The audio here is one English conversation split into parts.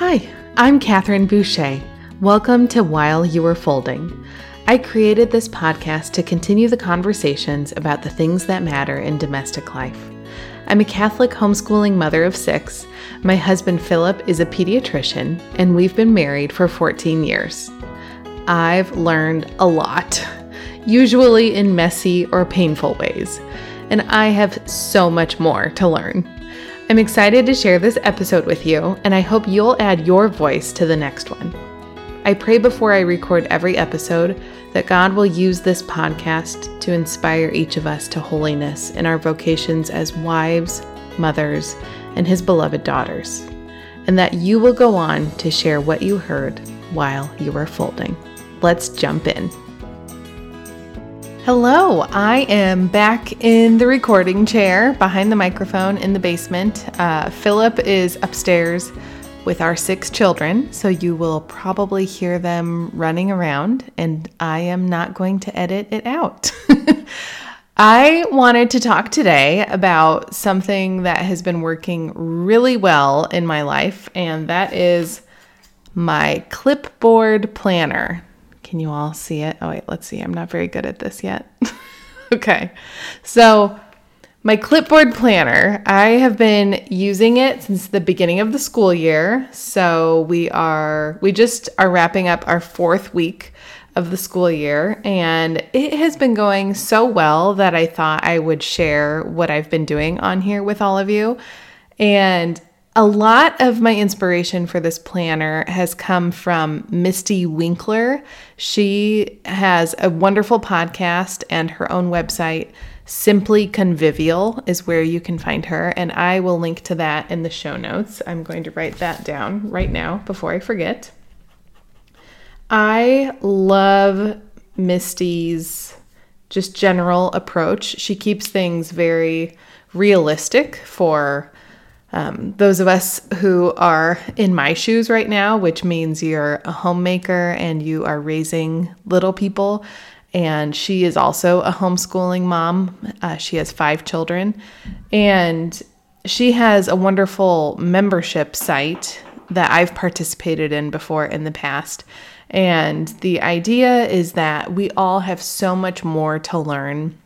Hi, I'm Catherine Boucher. Welcome to While You Were Folding. I created this podcast to continue the conversations about the things that matter in domestic life. I'm a Catholic homeschooling mother of six. My husband Philip is a pediatrician, and we've been married for 14 years. I've learned a lot, usually in messy or painful ways, and I have so much more to learn. I'm excited to share this episode with you, and I hope you'll add your voice to the next one. I pray before I record every episode that God will use this podcast to inspire each of us to holiness in our vocations as wives, mothers, and His beloved daughters, and that you will go on to share what you heard while you were folding. Let's jump in. Hello, I am back in the recording chair behind the microphone in the basement. Uh, Philip is upstairs with our six children, so you will probably hear them running around, and I am not going to edit it out. I wanted to talk today about something that has been working really well in my life, and that is my clipboard planner. Can you all see it? Oh, wait, let's see. I'm not very good at this yet. okay. So, my clipboard planner, I have been using it since the beginning of the school year. So we are we just are wrapping up our fourth week of the school year and it has been going so well that I thought I would share what I've been doing on here with all of you. And a lot of my inspiration for this planner has come from Mystie Winckelmann. She has a wonderful podcast and her own website Simply Convivial is where you can find her, and I will link to that in the show notes. I'm going to write that down right now before I forget. I love Mystie's just general approach. She keeps things very realistic for um, those of us who are in my shoes right now, which means you're a homemaker and you are raising little people and she is also a homeschooling mom. Uh, she has five children, and she has a wonderful membership site that I've participated in before in the past. And the idea is that we all have so much more to learn,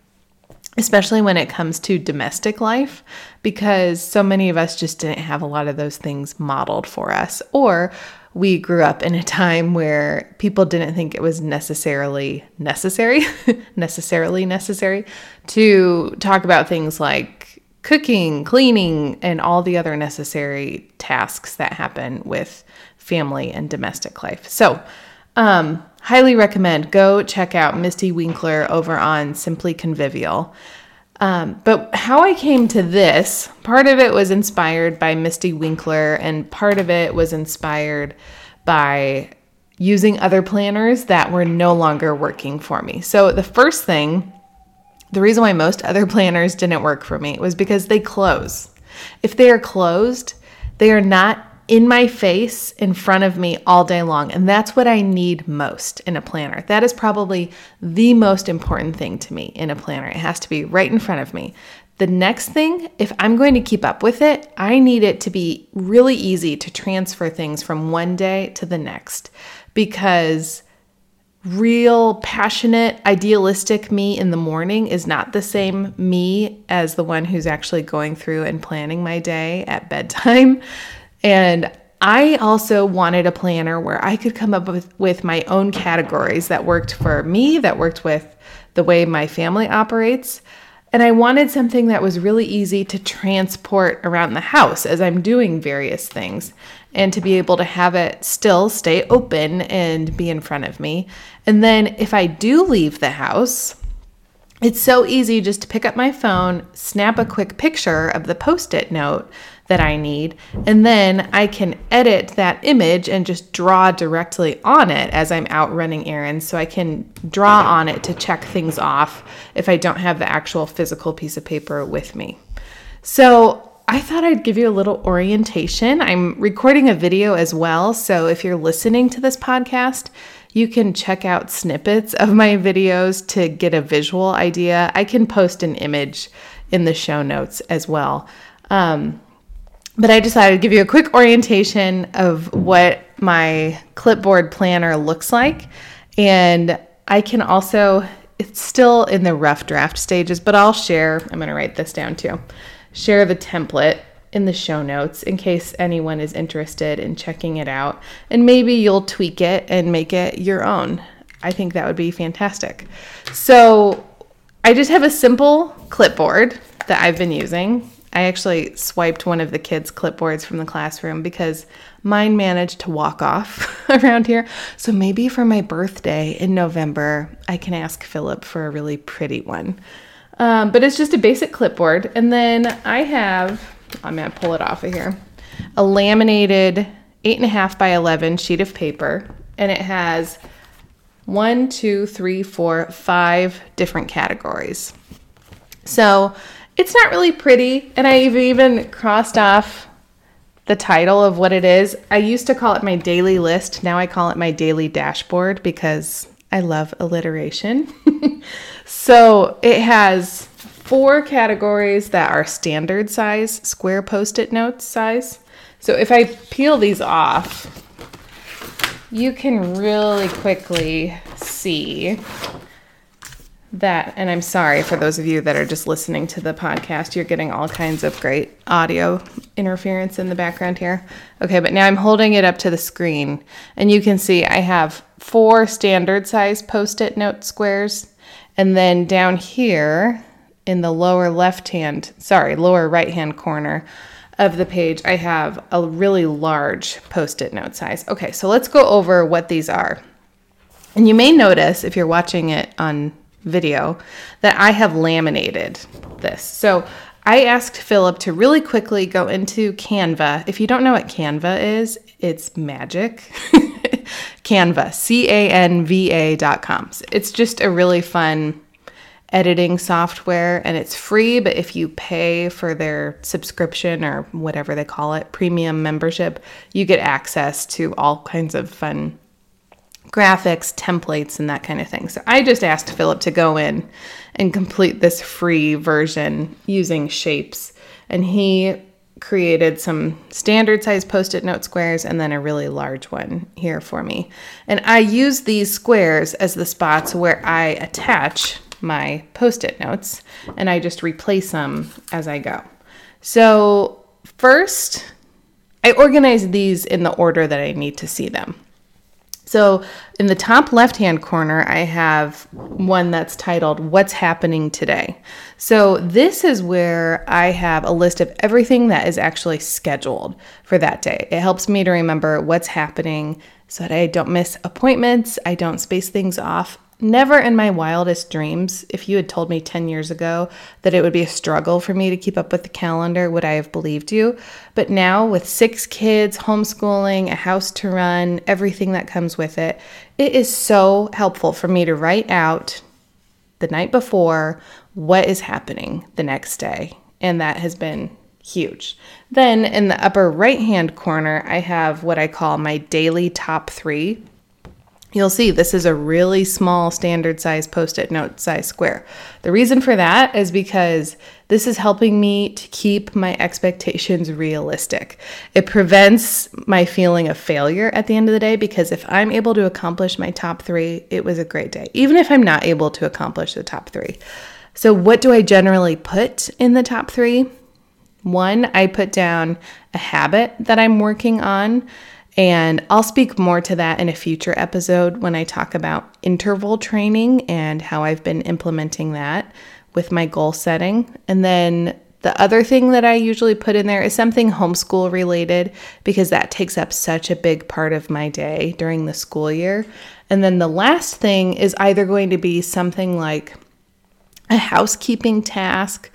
especially when it comes to domestic life, because so many of us just didn't have a lot of those things modeled for us, or we grew up in a time where people didn't think it was necessarily necessary, necessarily necessary to talk about things like cooking, cleaning, and all the other necessary tasks that happen with family and domestic life. So, um, highly recommend go check out Mystie Winckelmann over on Simply Convivial. Um, but how I came to this, part of it was inspired by Mystie Winckelmann, and part of it was inspired by using other planners that were no longer working for me. So, the first thing, the reason why most other planners didn't work for me was because they close. If they are closed, they are not in my face in front of me all day long. And that's what I need most in a planner. That is probably the most important thing to me in a planner. It has to be right in front of me. The next thing, if I'm going to keep up with it, I need it to be really easy to transfer things from one day to the next because real passionate idealistic me in the morning is not the same me as the one who's actually going through and planning my day at bedtime and I also wanted a planner where I could come up with, with my own categories that worked for me, that worked with the way my family operates. And I wanted something that was really easy to transport around the house as I'm doing various things and to be able to have it still stay open and be in front of me. And then if I do leave the house, it's so easy just to pick up my phone, snap a quick picture of the post it note that I need. And then I can edit that image and just draw directly on it as I'm out running errands. So I can draw on it to check things off if I don't have the actual physical piece of paper with me. So I thought I'd give you a little orientation. I'm recording a video as well. So if you're listening to this podcast, you can check out snippets of my videos to get a visual idea. I can post an image in the show notes as well. Um, but I decided to give you a quick orientation of what my clipboard planner looks like. And I can also, it's still in the rough draft stages, but I'll share, I'm going to write this down too, share the template in the show notes in case anyone is interested in checking it out. And maybe you'll tweak it and make it your own. I think that would be fantastic. So I just have a simple clipboard that I've been using. I actually swiped one of the kids' clipboards from the classroom because mine managed to walk off around here. So maybe for my birthday in November, I can ask Philip for a really pretty one. Um, but it's just a basic clipboard. And then I have, I'm going to pull it off of here, a laminated 8.5 by 11 sheet of paper. And it has one, two, three, four, five different categories. So it's not really pretty. And I've even crossed off the title of what it is. I used to call it my daily list. Now I call it my daily dashboard because I love alliteration. so it has four categories that are standard size, square post it notes size. So if I peel these off, you can really quickly see that and i'm sorry for those of you that are just listening to the podcast you're getting all kinds of great audio interference in the background here. Okay but now i'm holding it up to the screen and you can see i have four standard size post-it note squares and then down here in the lower left hand sorry lower right hand corner of the page i have a really large post-it note size. Okay so let's go over what these are. And you may notice if you're watching it on video that I have laminated this. So I asked Philip to really quickly go into Canva. If you don't know what Canva is, it's magic. Canva, C A N V A dot com. It's just a really fun editing software and it's free, but if you pay for their subscription or whatever they call it, premium membership, you get access to all kinds of fun graphics, templates, and that kind of thing. So I just asked Philip to go in and complete this free version using shapes. And he created some standard size post it note squares and then a really large one here for me. And I use these squares as the spots where I attach my post it notes and I just replace them as I go. So, first, I organize these in the order that I need to see them. So, in the top left hand corner, I have one that's titled What's Happening Today. So, this is where I have a list of everything that is actually scheduled for that day. It helps me to remember what's happening so that I don't miss appointments, I don't space things off, Never in my wildest dreams, if you had told me 10 years ago that it would be a struggle for me to keep up with the calendar, would I have believed you. But now, with six kids, homeschooling, a house to run, everything that comes with it, it is so helpful for me to write out the night before what is happening the next day. And that has been huge. Then in the upper right hand corner, I have what I call my daily top three You'll see this is a really small standard size post it note size square. The reason for that is because this is helping me to keep my expectations realistic. It prevents my feeling of failure at the end of the day because if I'm able to accomplish my top three, it was a great day, even if I'm not able to accomplish the top three. So, what do I generally put in the top three? One, I put down a habit that I'm working on. And I'll speak more to that in a future episode when I talk about interval training and how I've been implementing that with my goal setting. And then the other thing that I usually put in there is something homeschool related because that takes up such a big part of my day during the school year. And then the last thing is either going to be something like a housekeeping task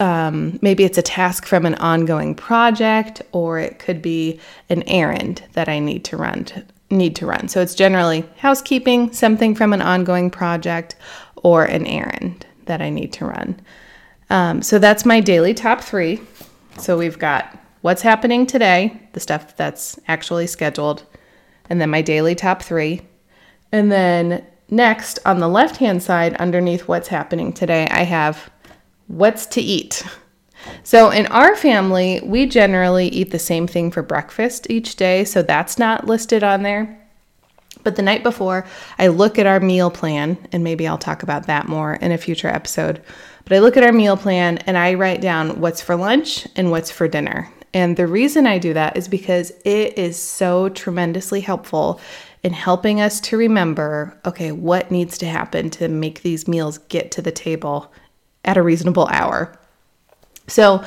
um, maybe it's a task from an ongoing project, or it could be an errand that I need to run. To, need to run. So it's generally housekeeping, something from an ongoing project, or an errand that I need to run. Um, so that's my daily top three. So we've got what's happening today, the stuff that's actually scheduled, and then my daily top three. And then next, on the left hand side, underneath what's happening today, I have what's to eat. So, in our family, we generally eat the same thing for breakfast each day, so that's not listed on there. But the night before, I look at our meal plan, and maybe I'll talk about that more in a future episode. But I look at our meal plan and I write down what's for lunch and what's for dinner. And the reason I do that is because it is so tremendously helpful in helping us to remember okay, what needs to happen to make these meals get to the table at a reasonable hour. So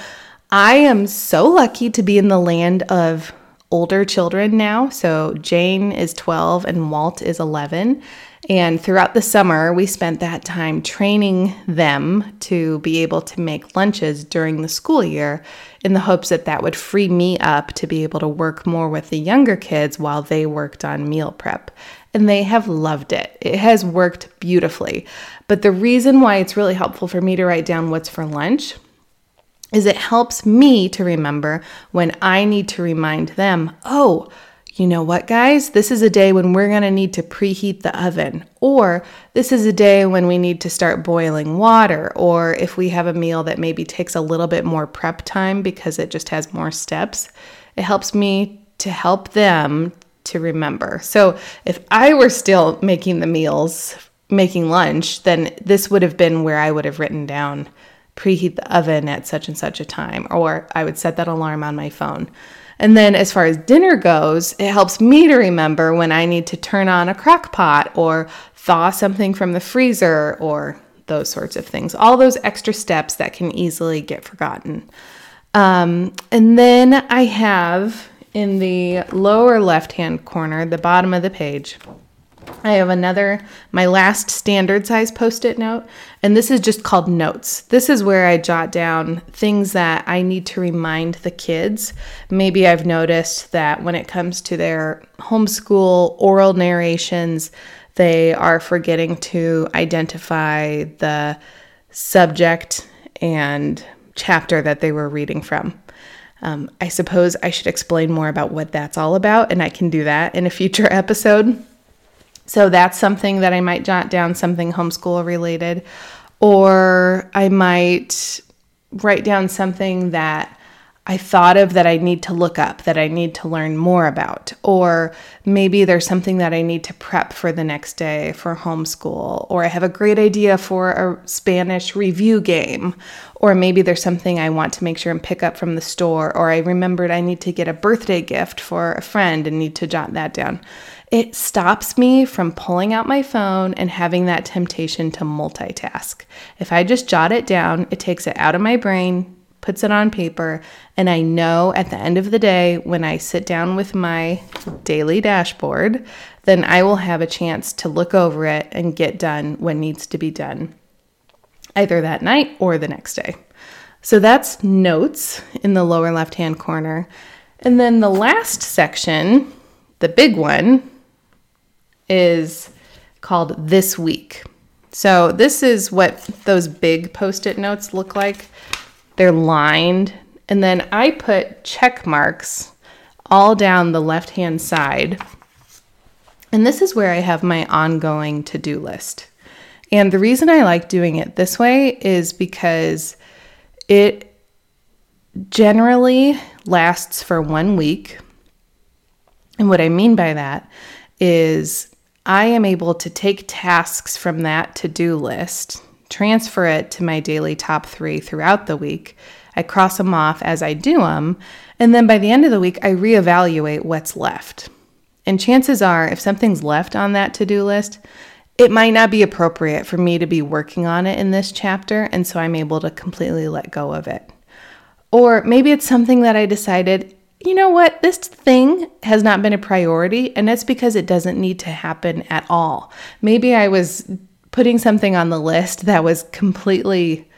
I am so lucky to be in the land of older children now. So Jane is 12 and Walt is 11. And throughout the summer, we spent that time training them to be able to make lunches during the school year in the hopes that that would free me up to be able to work more with the younger kids while they worked on meal prep. And they have loved it. It has worked beautifully. But the reason why it's really helpful for me to write down what's for lunch is it helps me to remember when I need to remind them, oh, you know what, guys? This is a day when we're going to need to preheat the oven. Or this is a day when we need to start boiling water. Or if we have a meal that maybe takes a little bit more prep time because it just has more steps, it helps me to help them to remember. So if I were still making the meals, making lunch, then this would have been where I would have written down preheat the oven at such and such a time, or I would set that alarm on my phone. And then as far as dinner goes, it helps me to remember when I need to turn on a crock pot or thaw something from the freezer or those sorts of things. All those extra steps that can easily get forgotten. Um, and then I have in the lower left hand corner, the bottom of the page, I have another, my last standard size post it note, and this is just called notes. This is where I jot down things that I need to remind the kids. Maybe I've noticed that when it comes to their homeschool oral narrations, they are forgetting to identify the subject and chapter that they were reading from. Um, I suppose I should explain more about what that's all about, and I can do that in a future episode. So that's something that I might jot down, something homeschool related. Or I might write down something that I thought of that I need to look up, that I need to learn more about. Or maybe there's something that I need to prep for the next day for homeschool. Or I have a great idea for a Spanish review game. Or maybe there's something I want to make sure and pick up from the store. Or I remembered I need to get a birthday gift for a friend and need to jot that down it stops me from pulling out my phone and having that temptation to multitask. If I just jot it down, it takes it out of my brain, puts it on paper, and I know at the end of the day, when I sit down with my daily dashboard, then I will have a chance to look over it and get done what needs to be done, either that night or the next day. So that's notes in the lower left hand corner. And then the last section, the big one, is called This Week. So, this is what those big post it notes look like. They're lined, and then I put check marks all down the left hand side. And this is where I have my ongoing to do list. And the reason I like doing it this way is because it generally lasts for one week. And what I mean by that is I am able to take tasks from that to do list, transfer it to my daily top three throughout the week. I cross them off as I do them. And then by the end of the week, I reevaluate what's left. And chances are, if something's left on that to do list, it might not be appropriate for me to be working on it in this chapter. And so I'm able to completely let go of it. Or maybe it's something that I decided you know what, this thing has not been a priority, and that's because it doesn't need to happen at all. Maybe I was putting something on the list that was completely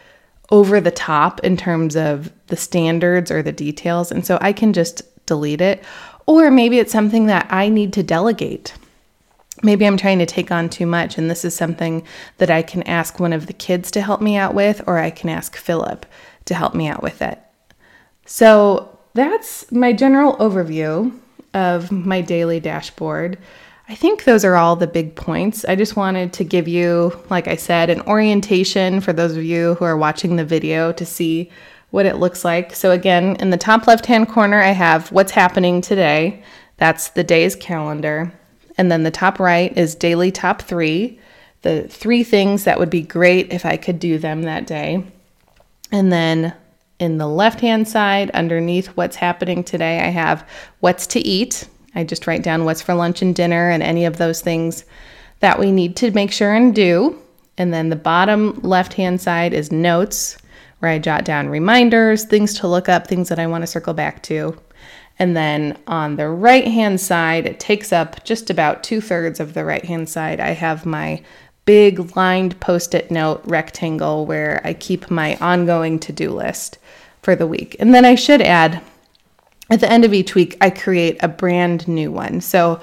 over the top in terms of the standards or the details, and so I can just delete it. Or maybe it's something that I need to delegate. Maybe I'm trying to take on too much, and this is something that I can ask one of the kids to help me out with, or I can ask Philip to help me out with it. So, that's my general overview of my daily dashboard. I think those are all the big points. I just wanted to give you, like I said, an orientation for those of you who are watching the video to see what it looks like. So, again, in the top left hand corner, I have what's happening today. That's the day's calendar. And then the top right is daily top three, the three things that would be great if I could do them that day. And then in the left hand side, underneath what's happening today, I have what's to eat. I just write down what's for lunch and dinner and any of those things that we need to make sure and do. And then the bottom left hand side is notes, where I jot down reminders, things to look up, things that I want to circle back to. And then on the right hand side, it takes up just about two thirds of the right hand side. I have my big lined post it note rectangle where I keep my ongoing to do list for the week. And then I should add at the end of each week, I create a brand new one. So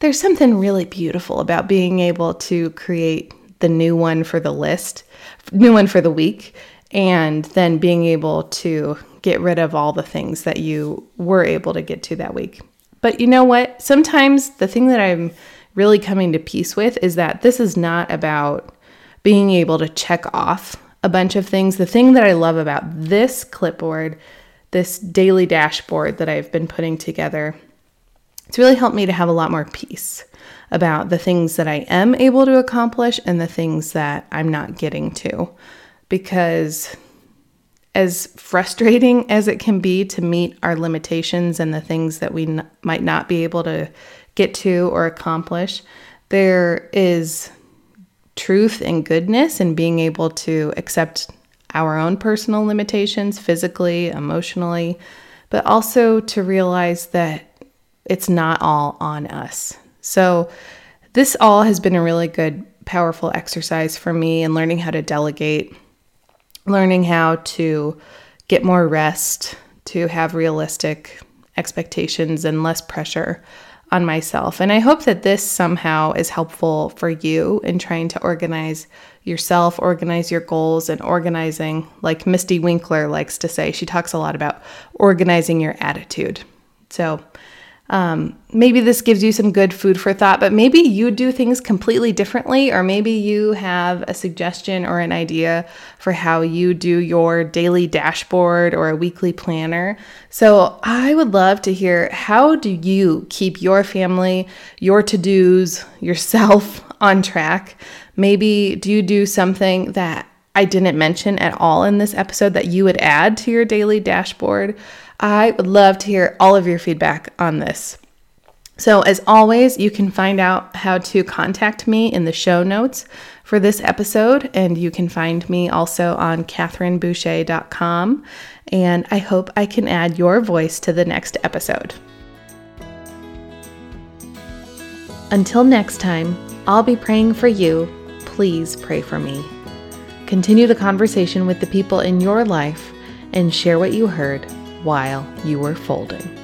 there's something really beautiful about being able to create the new one for the list, new one for the week, and then being able to get rid of all the things that you were able to get to that week. But you know what? Sometimes the thing that I'm really coming to peace with is that this is not about being able to check off a bunch of things. The thing that I love about this clipboard, this daily dashboard that I've been putting together, it's really helped me to have a lot more peace about the things that I am able to accomplish and the things that I'm not getting to. Because as frustrating as it can be to meet our limitations and the things that we n- might not be able to get to or accomplish, there is truth and goodness in being able to accept our own personal limitations physically, emotionally, but also to realize that it's not all on us. So, this all has been a really good, powerful exercise for me in learning how to delegate, learning how to get more rest, to have realistic expectations and less pressure on myself. And I hope that this somehow is helpful for you in trying to organize yourself, organize your goals, and organizing, like Mystie Winckelmann likes to say. She talks a lot about organizing your attitude. So, um, maybe this gives you some good food for thought, but maybe you do things completely differently, or maybe you have a suggestion or an idea for how you do your daily dashboard or a weekly planner. So I would love to hear how do you keep your family, your to dos, yourself on track? Maybe do you do something that I didn't mention at all in this episode that you would add to your daily dashboard? I would love to hear all of your feedback on this. So, as always, you can find out how to contact me in the show notes for this episode, and you can find me also on catherineboucher.com. And I hope I can add your voice to the next episode. Until next time, I'll be praying for you. Please pray for me. Continue the conversation with the people in your life and share what you heard while you were folding.